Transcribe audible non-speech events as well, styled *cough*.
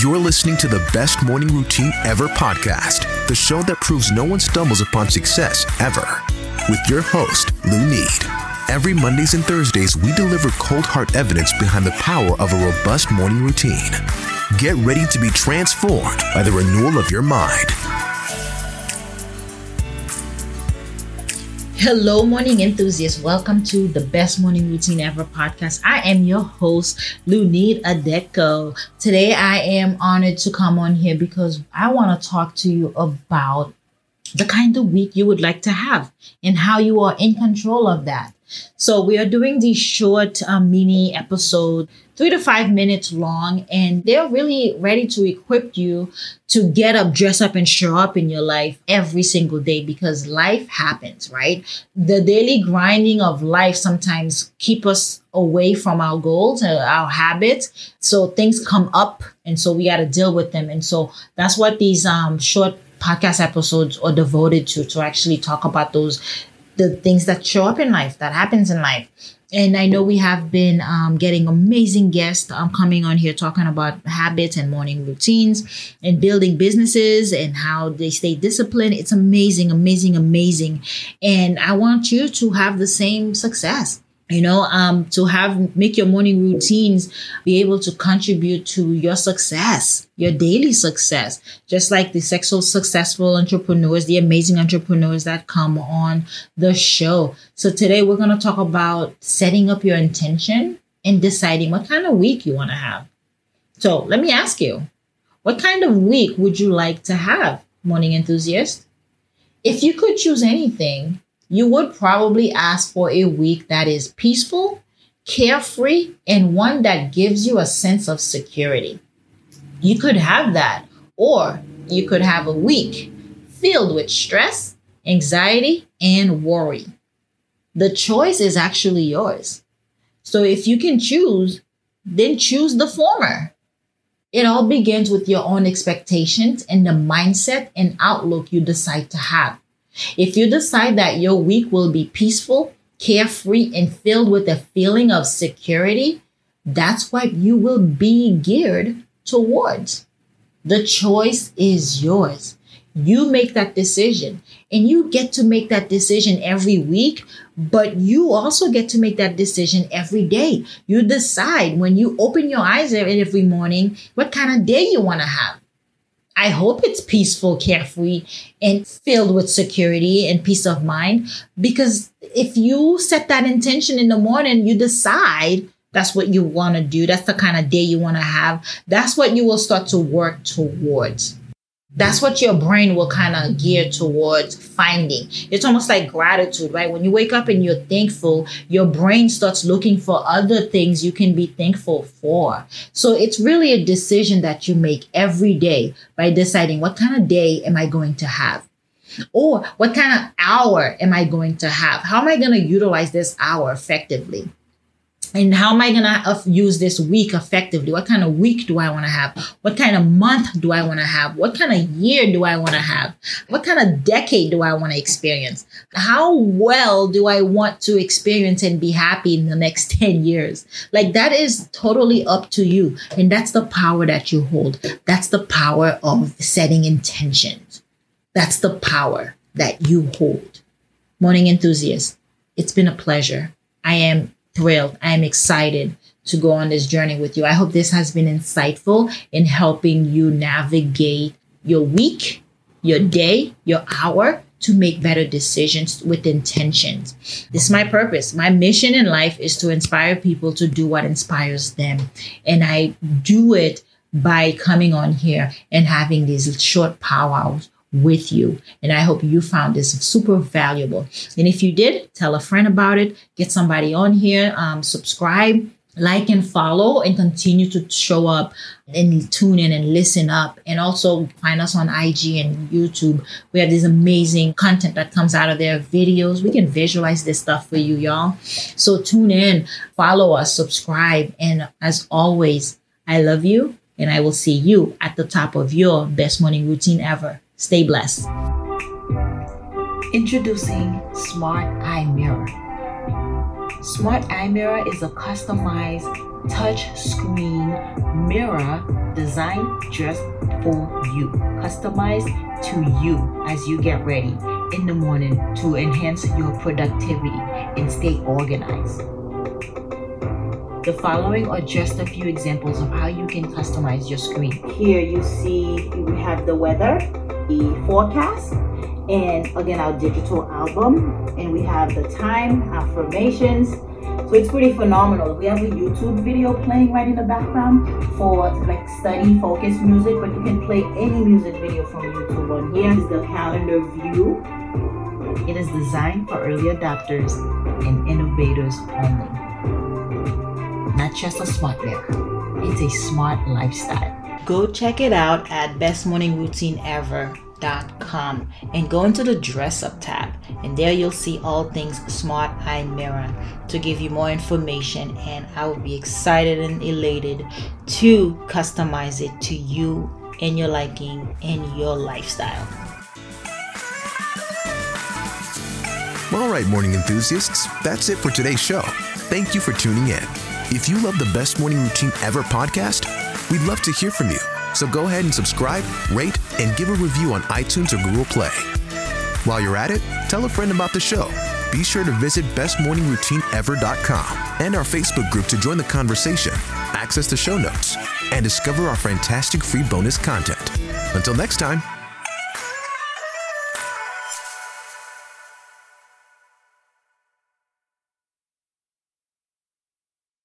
You're listening to the Best Morning Routine Ever podcast, the show that proves no one stumbles upon success ever. With your host, Lou Need. Every Mondays and Thursdays, we deliver cold hard evidence behind the power of a robust morning routine. Get ready to be transformed by the renewal of your mind. Hello, morning enthusiasts. Welcome to the Best Morning Routine Ever podcast. I am your host, Lunid Adeko. Today, I am honored to come on here because I want to talk to you about the kind of week you would like to have and how you are in control of that. So we are doing these short um, mini episode, three to five minutes long, and they're really ready to equip you to get up, dress up, and show up in your life every single day because life happens, right? The daily grinding of life sometimes keep us away from our goals, uh, our habits. So things come up, and so we got to deal with them. And so that's what these um, short podcast episodes are devoted to to actually talk about those the things that show up in life, that happens in life. And I know we have been um, getting amazing guests um, coming on here talking about habits and morning routines and building businesses and how they stay disciplined. It's amazing, amazing, amazing. And I want you to have the same success you know um to have make your morning routines be able to contribute to your success your daily success. Just like the sexual successful entrepreneurs the amazing entrepreneurs that come on the show. So today we're going to talk about setting up your intention and deciding what kind of week you want to have. So let me ask you what kind of week would you like to have morning enthusiast? If you could choose anything you would probably ask for a week that is peaceful, carefree, and one that gives you a sense of security. You could have that, or you could have a week filled with stress, anxiety, and worry. The choice is actually yours. So if you can choose, then choose the former. It all begins with your own expectations and the mindset and outlook you decide to have. If you decide that your week will be peaceful, carefree, and filled with a feeling of security, that's what you will be geared towards. The choice is yours. You make that decision and you get to make that decision every week, but you also get to make that decision every day. You decide when you open your eyes every morning what kind of day you want to have. I hope it's peaceful, carefree, and filled with security and peace of mind. Because if you set that intention in the morning, you decide that's what you want to do, that's the kind of day you want to have, that's what you will start to work towards that's what your brain will kind of gear towards finding. It's almost like gratitude, right? When you wake up and you're thankful, your brain starts looking for other things you can be thankful for. So it's really a decision that you make every day by deciding what kind of day am I going to have? Or what kind of hour am I going to have? How am I going to utilize this hour effectively? And how am I going to use this week effectively? What kind of week do I want to have? What kind of month do I want to have? What kind of year do I want to have? What kind of decade do I want to experience? How well do I want to experience and be happy in the next *laughs* 10 years? Like that is totally up to you. And that's the power that you hold. That's the power of setting intentions. That's the power that you hold. Morning enthusiast, it's been a pleasure. I am thrilled. I am excited to go on this journey with you. I hope this has been insightful in helping you navigate your week, your day, your hour to make better decisions with intentions. This is my purpose. My mission in life is to inspire people to do what inspires them. And I do it by coming on here and having these short powwows with you. And I hope you found this super valuable. And if you did, tell a friend about it, get somebody on here, um, subscribe, like, and follow, and continue to show up and tune in and listen up. And also find us on IG and YouTube. We have this amazing content that comes out of there, videos. We can visualize this stuff for you, y'all. So tune in, follow us, subscribe. And as always, I love you. And I will see you at the top of your best morning routine ever. Stay blessed. Introducing Smart Eye Mirror. Smart Eye Mirror is a customized touch screen mirror designed just for you, customized to you as you get ready in the morning to enhance your productivity and stay organized. The following are just a few examples of how you can customize your screen. Here you see we have the weather, the forecast, and again our digital album, and we have the time, affirmations. So it's pretty phenomenal. We have a YouTube video playing right in the background for like study focus music, but you can play any music video from YouTube on here. Is the calendar view. It is designed for early adopters and innovators only. Not just a smart mirror, it's a smart lifestyle. Go check it out at bestmorningroutineever.com and go into the dress up tab and there you'll see all things smart eye mirror to give you more information and I will be excited and elated to customize it to you and your liking and your lifestyle. All right, morning enthusiasts, that's it for today's show. Thank you for tuning in. If you love the Best Morning Routine Ever podcast, we'd love to hear from you. So go ahead and subscribe, rate, and give a review on iTunes or Google Play. While you're at it, tell a friend about the show. Be sure to visit bestmorningroutineever.com and our Facebook group to join the conversation, access the show notes, and discover our fantastic free bonus content. Until next time,